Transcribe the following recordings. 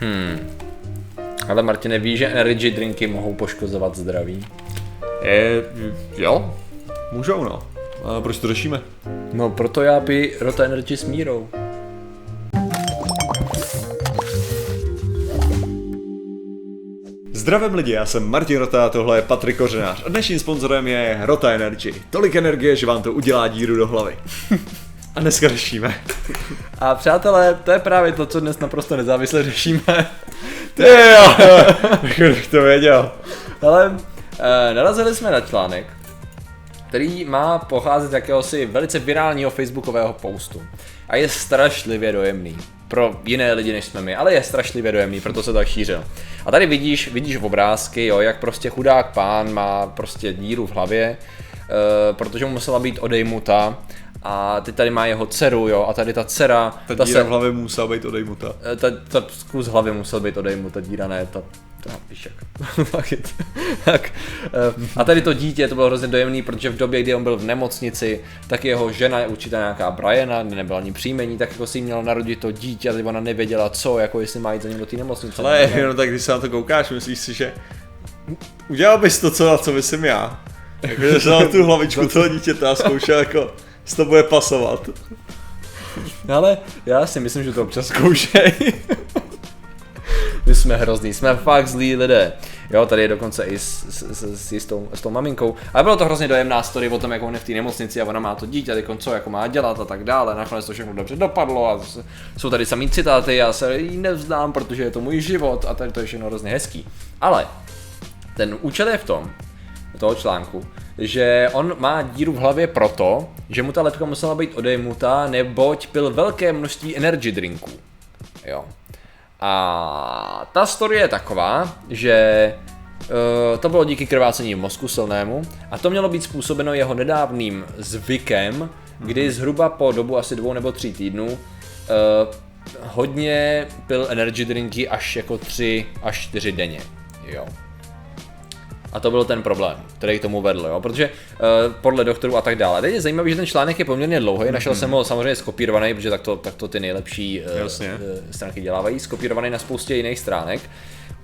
Hmm. Ale Martine, ví, že energy drinky mohou poškozovat zdraví? Je, jo, můžou no. A proč to řešíme? No, proto já piju Rota Energy s mírou. Zdravím lidi, já jsem Martin Rota, tohle je Patrik Kořenář a dnešním sponzorem je Rota Energy. Tolik energie, že vám to udělá díru do hlavy. A dneska řešíme. A přátelé, to je právě to, co dnes naprosto nezávisle řešíme. Ty jo, bych to věděl. Ale e, narazili jsme na článek, který má pocházet z jakéhosi velice virálního facebookového postu. A je strašlivě dojemný. Pro jiné lidi než jsme my, ale je strašlivě dojemný, proto se tak šířil. A tady vidíš, vidíš obrázky, jo, jak prostě chudák pán má prostě díru v hlavě, e, protože mu musela být odejmuta a ty tady má jeho dceru, jo, a tady ta dcera... Ta, ta díra se, v hlavě musela být odejmuta. Eh, ta, ta kus hlavy musel být odejmuta, díra ne, ta, ta víš jak. tak, eh, a tady to dítě, to bylo hrozně dojemný, protože v době, kdy on byl v nemocnici, tak jeho žena je určitá nějaká Briana, nebyla ani příjmení, tak jako si měla narodit to dítě a ona nevěděla co, jako jestli má jít za ním do té nemocnice. Ale no, tak když se na to koukáš, myslíš si, že udělal bys to, co na co myslím já. Jakože na tu hlavičku toho dítěte a zkoušel jako se to bude pasovat. Ale já si myslím, že to občas zkoušej. My jsme hrozný, jsme fakt zlí lidé. Jo, tady je dokonce i s, s, s, s, tou, s tou maminkou. Ale bylo to hrozně dojemná story o tom, jak on je v té nemocnici a ona má to dítě, teď co jako má dělat a tak dále. Nakonec to všechno dobře dopadlo a jsou tady samý citáty, já se jí nevzdám, protože je to můj život a tady to je všechno hrozně hezký. Ale ten účel je v tom, toho článku, že on má díru v hlavě proto, že mu ta lepka musela být odejmuta, neboť pil velké množství energy drinků. Jo. A ta story je taková, že uh, to bylo díky krvácení v mozku silnému a to mělo být způsobeno jeho nedávným zvykem, kdy mhm. zhruba po dobu asi dvou nebo tří týdnů uh, hodně pil energy drinky až jako tři až čtyři denně. Jo. A to byl ten problém, který k tomu vedl, jo? protože uh, podle doktorů a tak dále. Teď je zajímavé, že ten článek je poměrně dlouhý, našel mm-hmm. jsem ho samozřejmě skopírovaný, protože tak to, tak to ty nejlepší uh, stránky dělávají, skopírovaný na spoustě jiných stránek.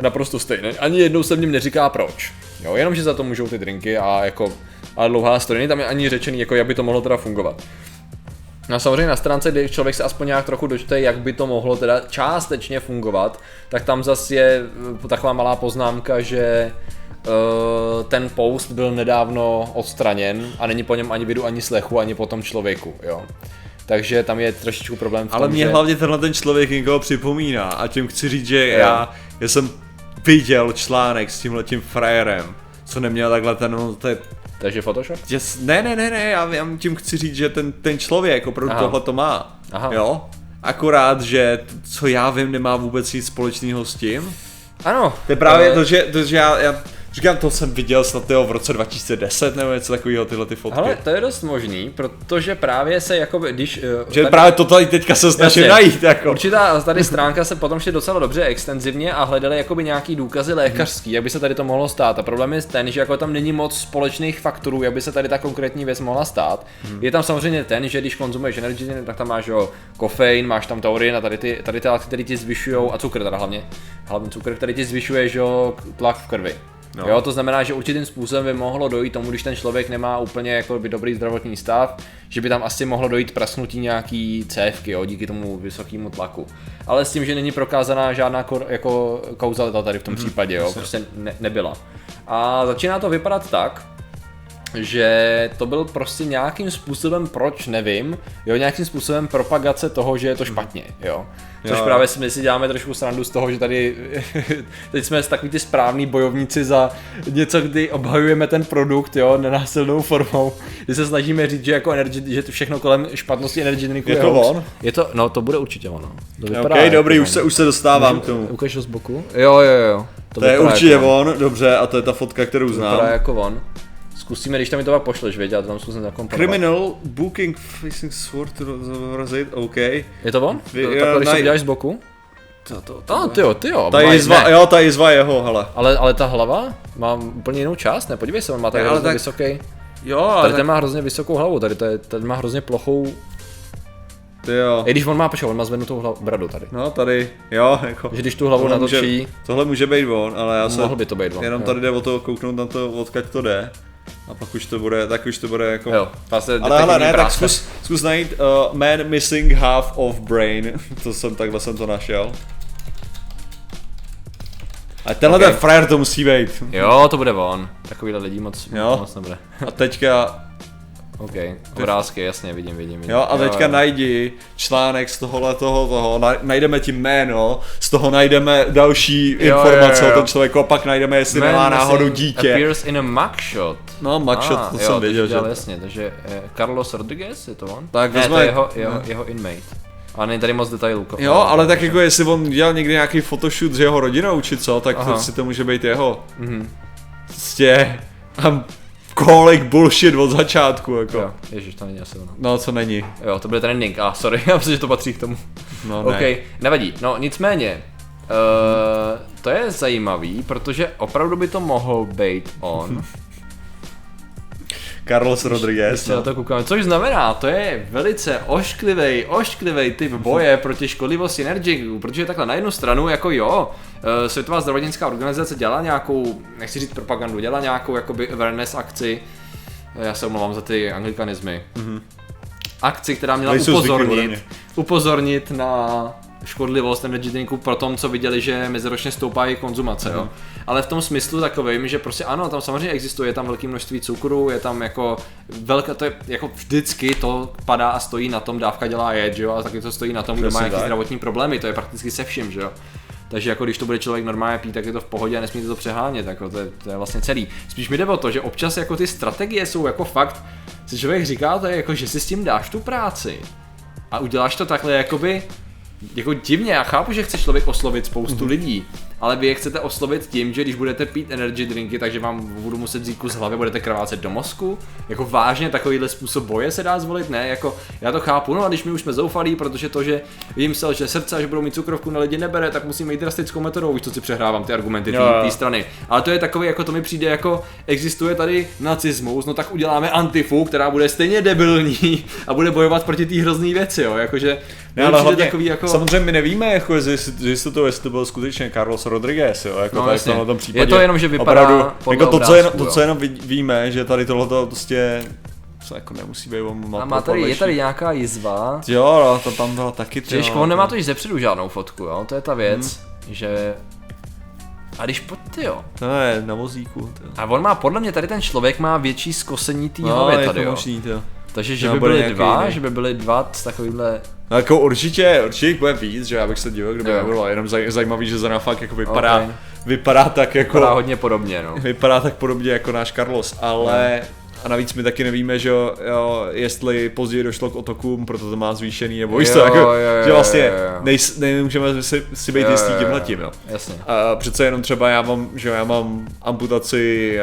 Naprosto stejný. Ani jednou se v něm neříká proč. Jo, jenom, že za to můžou ty drinky a jako a dlouhá story, tam je ani řečený, jako jak by to mohlo teda fungovat. No samozřejmě na stránce, kdy člověk se aspoň nějak trochu dočte, jak by to mohlo teda částečně fungovat, tak tam zase je taková malá poznámka, že Eh, ten post byl nedávno odstraněn a není po něm ani vidu, ani slechu, ani po tom člověku, jo. Takže tam je trošičku problém v tom, Ale mě že... hlavně tenhle ten člověk někoho připomíná a tím chci říct, že já, já jsem viděl článek s tímhle tím frajerem, co neměl takhle ten, no, to je takže Photoshop? Yes, ne, ne, ne, ne, já, já tím chci říct, že ten, ten člověk opravdu Aha. tohle to má. Aha. Jo? Akorát, že co já vím, nemá vůbec nic společného s tím. Ano. To je právě ale... to, že, to, že já, já Říkám, to jsem viděl snad v roce 2010 nebo něco takového, tyhle ty fotky. Ale to je dost možný, protože právě se jako když... Eh, že tady, právě to tady teďka se snažím najít, jako. Určitá tady stránka se potom šli docela dobře extenzivně a hledali jakoby nějaký důkazy lékařský, hmm. jak by se tady to mohlo stát. A problém je ten, že jako tam není moc společných faktorů, jak by se tady ta konkrétní věc mohla stát. Hmm. Je tam samozřejmě ten, že když konzumuješ energy, tak tam máš jo, kofein, máš tam taurin a tady ty, tady ty látky, které ti zvyšují, a cukr teda hlavně, hlavně cukr, který ti zvyšuje, že jo, tlak v krvi. No. Jo, to znamená, že určitým způsobem by mohlo dojít tomu, když ten člověk nemá úplně jako by dobrý zdravotní stav, že by tam asi mohlo dojít prasknutí nějaký cévky, jo, díky tomu vysokému tlaku. Ale s tím, že není prokázaná žádná kor, jako kauzalita tady v tom mm-hmm. případě, jo, prostě ne, nebyla. A začíná to vypadat tak, že to byl prostě nějakým způsobem, proč nevím, jo, nějakým způsobem propagace toho, že je to špatně, jo. Což jo. právě si my si děláme trošku srandu z toho, že tady teď jsme takový ty správní bojovníci za něco, kdy obhajujeme ten produkt, jo, nenásilnou formou, kdy se snažíme říct, že jako energy, že to všechno kolem špatnosti energy drinků je, je to on? Je to, no to bude určitě ono. To ok, dobrý, jako už se, už se dostávám Můžu, k tomu. Ukaž z boku? Jo, jo, jo. To, to je určitě jako on, dobře, a to je ta fotka, kterou znám. To jako on. Zkusíme, když tam mi to pak pošleš, věď, já to tam zkusím zakomponovat. Criminal Booking Facing Sword to rozrazit, OK. Je to on? Vy, to, takhle, když naj... to uděláš z boku? To, to, to, ah, ty jo, ty jo. Ta jizva, jo, ta jizva jeho, hele. Ale, ale ta hlava má úplně jinou část, ne? Podívej se, on má tady hrozně tak... vysoký. Jo, ale Tady tak... ten má hrozně vysokou hlavu, tady, tady, tady má hrozně plochou Ty jo. I když on má, počkej, on má zvednutou hlavu, bradu tady. No tady, jo, jako. Že když tu hlavu tohle natočí, může, tohle může být on, ale já se mohl by to být on. jenom jo. tady jde o to kouknout na to, odkud to jde. A pak už to bude, tak už to bude jako... Jo, vlastně Ale hele, ne, tak zkus, zkus najít uh, Man Missing Half of Brain. to jsem, takhle jsem to našel. A tenhle Ok. ten frajer to musí být. Jo, to bude on. Takovýhle lidí moc, Jo. moc nebude. A teďka, OK, obrázky, jasně, vidím, vidím. vidím. jo, a teďka najdi článek z tohohle toho, toho, na- najdeme ti jméno, z toho najdeme další jo, informace jo. o tom člověku a pak najdeme, jestli Man nemá náhodou dítě. Appears in a mugshot. No, mugshot, Ah, to jo, jsem dělal že... Jasně, takže eh, Carlos Rodriguez, je to on? Tak ne, to je jeho, jeho, jeho inmate. A není tady moc detailů. Jo, ale tak jako jestli on dělal někdy nějaký photoshoot s jeho rodinou, či co, tak Aha. to, si to může být jeho. Mhm. Prostě, kolik bullshit od začátku, jako. Jo, ježiš, to není asi ono. No, co není. Jo, to bude trending, a ah, sorry, já myslím, že to patří k tomu. No, OK, ne. nevadí. No nicméně, uh, to je zajímavý, protože opravdu by to mohl být on. Carlos Rodriguez, se na no. to koukáme. Což znamená, to je velice ošklivý, ošklivý typ boje proti škodlivosti energetiků, protože takhle na jednu stranu, jako jo, eh, Světová zdravotnická organizace dělá nějakou, nechci říct propagandu, dělá nějakou jakoby awareness akci, Eh, já se omlouvám za ty anglikanizmy, akci, která měla upozornit, upozornit na škodlivost energy drinků pro tom, co viděli, že meziročně stoupá jejich konzumace, jo. Ale v tom smyslu takovým, že prostě ano, tam samozřejmě existuje, je tam velké množství cukru, je tam jako velká, to je jako vždycky to padá a stojí na tom, dávka dělá jed, že jo, a taky to stojí na tom, kdo má tak. zdravotní problémy, to je prakticky se vším, že jo. Takže jako když to bude člověk normálně pít, tak je to v pohodě a nesmíte to přehánět, jako to, je, to je vlastně celý. Spíš mi jde o to, že občas jako ty strategie jsou jako fakt, si člověk říká, to je jako, že si s tím dáš tu práci a uděláš to takhle jakoby jako divně, já chápu, že chce člověk oslovit spoustu Mhm. lidí, ale vy je chcete oslovit tím, že když budete pít energy drinky, takže vám budu muset vzít kus hlavy, budete krvácet do mozku. Jako vážně takovýhle způsob boje se dá zvolit, ne? Jako já to chápu, no a když my už jsme zoufalí, protože to, že jim se že srdce, a že budou mít cukrovku na lidi nebere, tak musíme jít drastickou metodou, už to si přehrávám ty argumenty té strany. Ale to je takový, jako to mi přijde jako existuje tady nacismus, no tak uděláme antifu, která bude stejně debilní a bude bojovat proti té hrozný věci, jo, jakože Ne, ale hlavně, takový jako... samozřejmě my nevíme, jako, jestli, jestli, to, jestli to byl skutečně Carlos Rodriguez, jo, jako No, tady v jasně. tomhle tom Je případě. to jenom, že vypadá opravdu, podle jako to, co, jenom, obrázku, to, co jenom ví- víme, že tady tohle prostě, co jako nemusí být, on A má tady, je tady nějaká jizva. Jo, no, to tam bylo taky, jo, on nemá to- již zepředu žádnou fotku, jo, to je ta věc, že... A když pod ty jo. To je na vozíku, ty jo. A on má, podle mě tady ten člověk má větší skosení té No, hlavy je tady, to jo. možný, ty jo. Takže že No, by byly nějaký dva, jiný. že by byly dva s takovýmhle... No, jako určitě, určitě jich bude víc, že já bych se divil, kdyby nebylo, jenom zaj, zajímavý, že Zana fakt jako vypadá, Ok. vypadá tak jako, Vypadá hodně podobně, no. vypadá tak podobně jako náš Carlos, ale a navíc my taky nevíme, že jo, jo, jestli později došlo k otokům, proto to má zvýšený, nebo víš Jo, to, jako, jo, jo, že vlastně jo, jo. nejs, nemůžeme si, si být Jo, jistý jo, jo. jo. Jasně. A přece jenom třeba já mám, že jo, já mám amputaci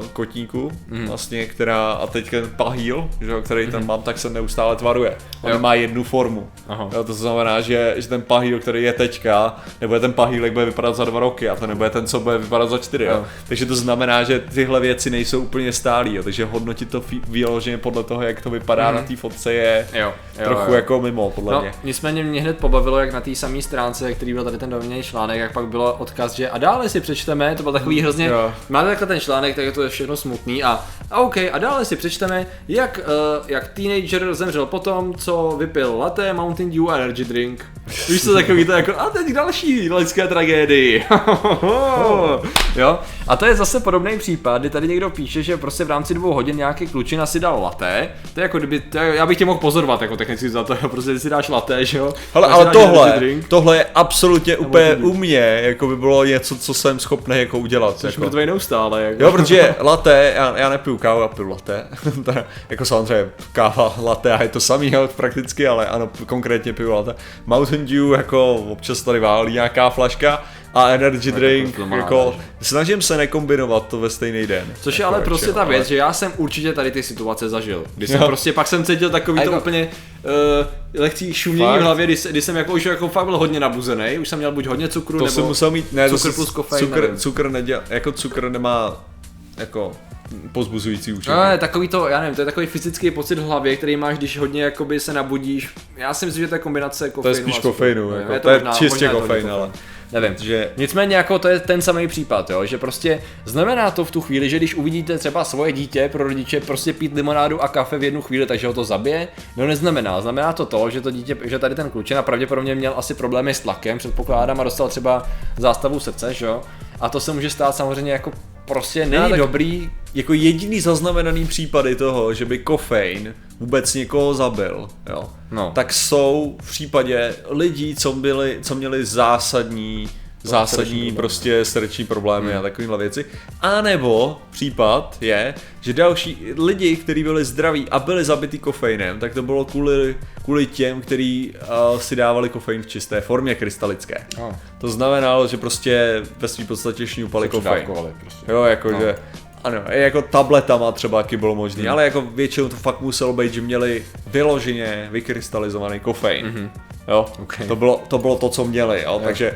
uh, kotníku, Mhm. mm. vlastně, která, a teď ten pahýl, že jo, který tam mám, tak se neustále tvaruje. On Jo. má jednu formu. Aha. Jo, to znamená, že, že ten pahýl, který je teďka, nebude ten pahýl, jak bude vypadat za dva roky, a to nebude ten, co bude vypadat za čtyři. Jo. Jo. Takže to znamená, že tyhle věci nejsou úplně stálý, jo. takže hodnotit to vyloženě podle toho, jak to vypadá Mhm. na té fotce, je Jo, jo, trochu jo. jako mimo, podle No, mě. nicméně mě hned pobavilo, jak na té samé stránce, který byl tady ten doměný článek, jak pak bylo odkaz, že a dále si přečteme, to byl takový hrozně, Jo. máte takhle ten článek, tak je to všechno smutný a, a OK, a dále si přečteme, jak, uh, jak teenager zemřel potom, co vypil latte, Mountain Dew a energy drink. Víš co, takový to jako, a teď další lidské tragédii. jo, a to je zase podobný případ, kdy tady někdo píše, že prostě v rámci dvou hodin nějaký klučina si dal latte, to je jako kdyby, to je, já bych tě mohl pozorovat jako technicky za to, prostě si dáš latte, že jo. Hele, ale tohle, tohle je absolutně úplně Mountain Dew. u mě, jako by bylo něco, co jsem schopný jako udělat. Jsi Jako. mrtvej neustále, jako. Jo, protože latte, já, já nepiju kávu, já piju latte. To je jako samozřejmě káva, latte a je to samý jo, prakticky, ale ano, konkrétně piju latte. Mountain Dew, jako občas tady válí nějaká flaška a energy drink, to má, jako snažím se nekombinovat to ve stejný den. Což je jako, ale prostě jo, ta věc, ale- že já jsem určitě tady ty situace zažil. Kdy jsem Jo. prostě, pak jsem cítil takový A to jako- úplně uh, lehký šumění Fakt? v hlavě, kdy, se- kdy jsem jako už jako fakt byl hodně nabuzený, už jsem měl buď hodně cukru, To nebo jsem musel mít, ne, cukr plus kofein, cukr, nevím. cukr neděl, jako cukr nemá, jako pozbuzující účinek. No, je takový to, já nevím, to je takový fyzický pocit v hlavě, který máš, když hodně jakoby se nabudíš. Já si myslím, že to je kombinace to kofeinu. je spíš kofeinu, Nevím, jako, to je možná- čistě možná je to kofein, ale. Nevím. Že Nicméně jako to je ten samý případ, jo, že prostě znamená to v tu chvíli, že když uvidíte třeba svoje dítě pro rodiče prostě pít limonádu a kafe v jednu chvíli, takže ho to zabije, no neznamená. Znamená to to, že to dítě, že tady ten klučina pravděpodobně měl asi problémy s tlakem, předpokládám, a dostal třeba zástavu srdce, že jo. A to se může stát samozřejmě jako prostě není tak- dobrý, jako jediný zaznamenaný případy toho, že by kofein vůbec někoho zabil, jo, No. tak jsou v případě lidí, co, byli, co měli zásadní zásadní srdeční prostě srdeční problémy a takovéhle věci. A nebo případ je, že další lidi, kteří byli zdraví a byli zabitý kofeinem, tak to bylo kvůli, kvůli těm, kteří uh, si dávali kofein v čisté formě krystalické. No. To znamenalo, že prostě ve své podstatě šňupali kofein. Prostě. Jo, jakože, No. ano, jako tabletama třeba taky bylo možný, ale jako většinou to fakt muselo být, že měli vyloženě vykrystalizovaný kofein. Jo, Ok. to, bylo, to bylo to, co měli, jo, takže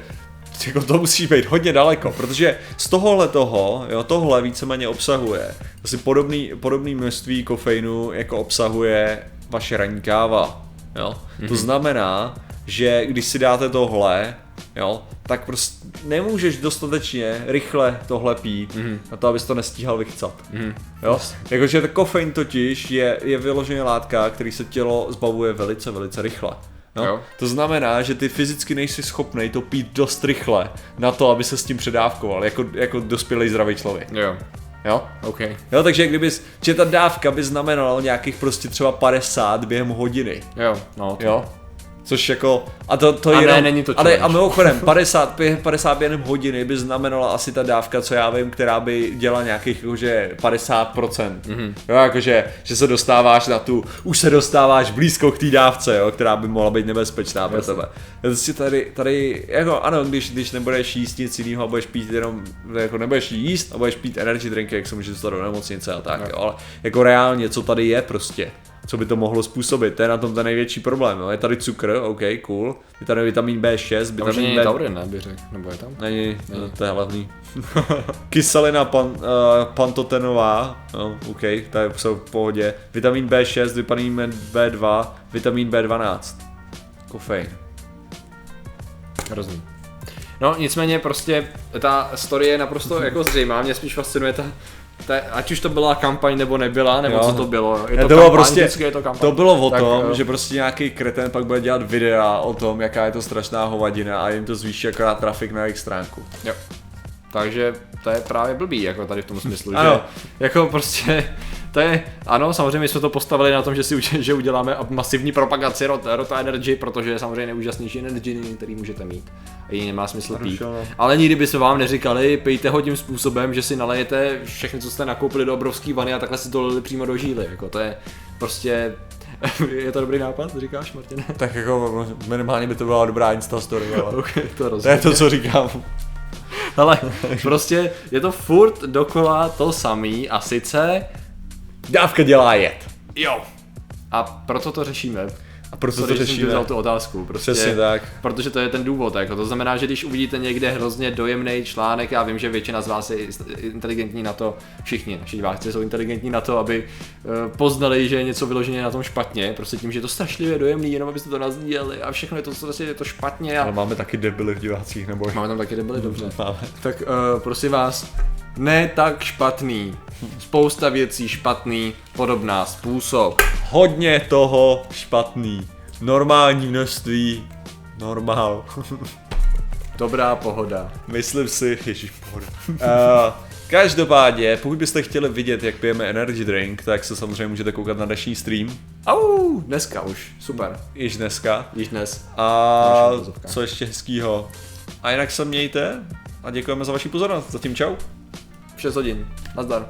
jako to musí být hodně daleko, protože z tohohle toho, jo, tohle víceméně obsahuje asi podobný, podobný množství kofeinu, jako obsahuje vaše ranní káva, jo. To znamená, že když si dáte tohle, jo, tak prostě nemůžeš dostatečně rychle tohle pít, na to, abys to nestíhal vychcat. Jo? Jakože ten kofein totiž je, je vyloženě látka, který se tělo zbavuje velice, velice rychle. No? Jo. To znamená, že ty fyzicky nejsi schopný to pít dost rychle na to, aby se s tím předávkoval, jako, jako dospělý zdravý člověk. Jo, Jo? OK. Jo, takže kdybys, že ta dávka by znamenala nějakých prostě třeba 50 během hodiny. Jo, no, to- Jo? Což jako, a to, to A je ne, jenom, není to ale a mimochodem, 50, bě- 50 během hodiny by znamenala asi ta dávka, co já vím, která by dělala nějakých jakože 50%. Mm-hmm. Jo, jakože, že se dostáváš na tu, už se dostáváš blízko k té dávce, jo, která by mohla být nebezpečná pro tebe. Prostě tady, tady, jako ano, když, když nebudeš jíst nic jiného a budeš pít jenom, jako nebudeš jíst a budeš pít energy drinky, jak se můžeš dostat do nemocnice a tak, jo, ale jako reálně, co tady je prostě, co by to mohlo způsobit, to je na tom ten největší problém, jo. je tady cukr, ok, cool, je tady vitamin B6, Tam už vitamin není B... taurin, ne, bych řekl, nebo je tam? Není, no, to je hlavní. Kyselina pan, uh, pantotenová, no, ok, to je v pohodě. Vitamin B6, vitamin B2, vitamin B12. Kofein. Hrozný. No nicméně prostě ta story je naprosto jako zřejmá, mě spíš fascinuje ta, ta ať už to byla kampaň nebo nebyla, nebo Jo. co to bylo. Je to, to bylo kampaň, prostě, je to kampaň. to bylo o Tak, tom, jo. že prostě nějaký kreten pak bude dělat videa o tom, jaká je to strašná hovadina a jim to zvýší akorát trafik na jejich stránku. Jo. Takže to je právě blbý, jako tady v tom smyslu, že Ano. jako prostě, to je, ano, samozřejmě jsme to postavili na tom, že si že uděláme masivní propagaci Rot, Rota Energy, protože je samozřejmě nejúžasnější energy, který můžete mít. A ji nemá smysl pít. Ale nikdy by se vám neříkali, pijte ho tím způsobem, že si nalejete všechno, co jste nakoupili do obrovský vany a takhle si to lili přímo do žíly. Jako to je prostě, je to dobrý nápad, říkáš Martine? Tak jako minimálně by to byla dobrá Insta story, ale Ok, to to je rozumím. to, co říkám. Ale prostě je to furt dokola to samý a sice Dávka dělá jet. jo. A proto to řešíme. A proto Sorry, to jsem řešíme. vzal tu otázku. Prostě, Přesně tak. Protože to je ten důvod. Jako to znamená, že když uvidíte někde hrozně dojemný článek, já vím, že většina z vás je inteligentní na to, všichni naši diváci jsou inteligentní na to, aby eh, poznali, že je něco vyloženě na tom špatně. Prostě tím, že je to strašlivě dojemný, jenom abyste to nazdíleli a všechno je to, prostě je to špatně. A Ale máme taky debily v divácích, nebo máme tam taky nebyli dobře. Máme. Tak uh, prosím vás, ne tak špatný. Spousta věcí špatný, podobná způsob. Hodně toho špatný. Normální množství. Normál. Dobrá pohoda. Myslím si, ježiš, pohoda. Uh, každopádně, pokud byste chtěli vidět, jak pijeme energy drink, tak se samozřejmě můžete koukat na dnešní stream, Au, dneska už, super. již dneska. Již dnes. A co ještě hezkýho. A jinak se mějte a děkujeme za vaši pozornost. Zatím čau. 6 hodin. Nazdar.